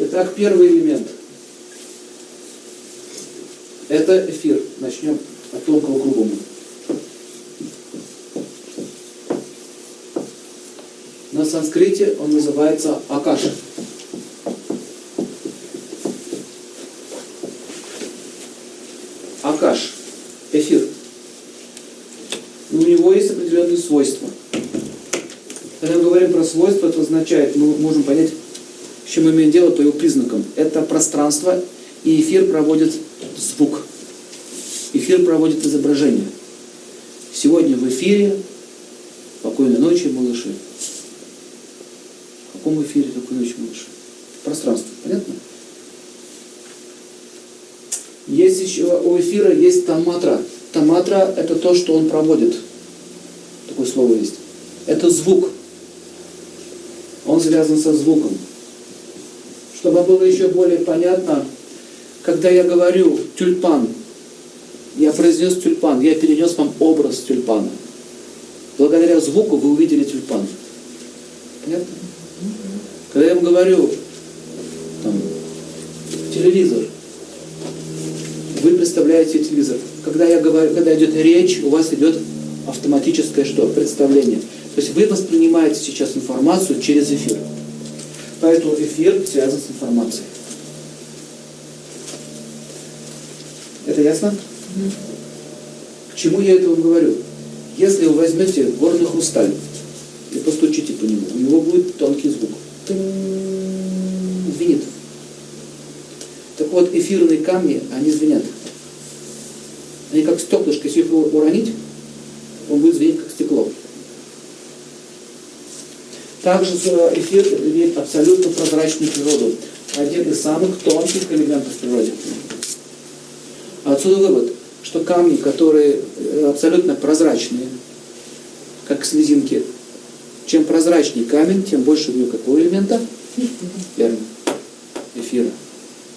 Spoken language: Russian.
Итак, первый элемент. Это эфир. Начнем от тонкого к грубому. На санскрите он называется Акаша. Акаш, эфир. У него есть определенные свойства. Когда мы говорим про свойства, это означает, мы можем понять, чем мы имеем дело по его признакам. Это пространство, и эфир проводит звук. Эфир проводит изображение. Сегодня в эфире «Спокойной ночи, малыши». В каком эфире «Спокойной ночи, малыши»? Пространство. Понятно? Есть еще, у эфира есть таматра. Таматра – это то, что он проводит. Такое слово есть. Это звук. Он связан со звуком. Чтобы было еще более понятно, когда я говорю тюльпан, я произнес тюльпан, я перенес вам образ тюльпана. Благодаря звуку вы увидели тюльпан. Понятно? Когда я вам говорю там, телевизор, вы представляете телевизор. Когда я говорю, когда идет речь, у вас идет автоматическое что? Представление. То есть вы воспринимаете сейчас информацию через эфир. Поэтому эфир связан с информацией. Это ясно? К чему я это вам говорю? Если вы возьмете горный хрусталь и постучите по нему, у него будет тонкий звук. Звенит. Так вот, эфирные камни, они звенят. Они как стеклышко, если их уронить, он будет звенеть как стекло. Также эфир имеет абсолютно прозрачную природу. Один из самых тонких элементов в природе. Отсюда вывод, что камни, которые абсолютно прозрачные, как слезинки, чем прозрачнее камень, тем больше в нем какого элемента? Верно. Эфира.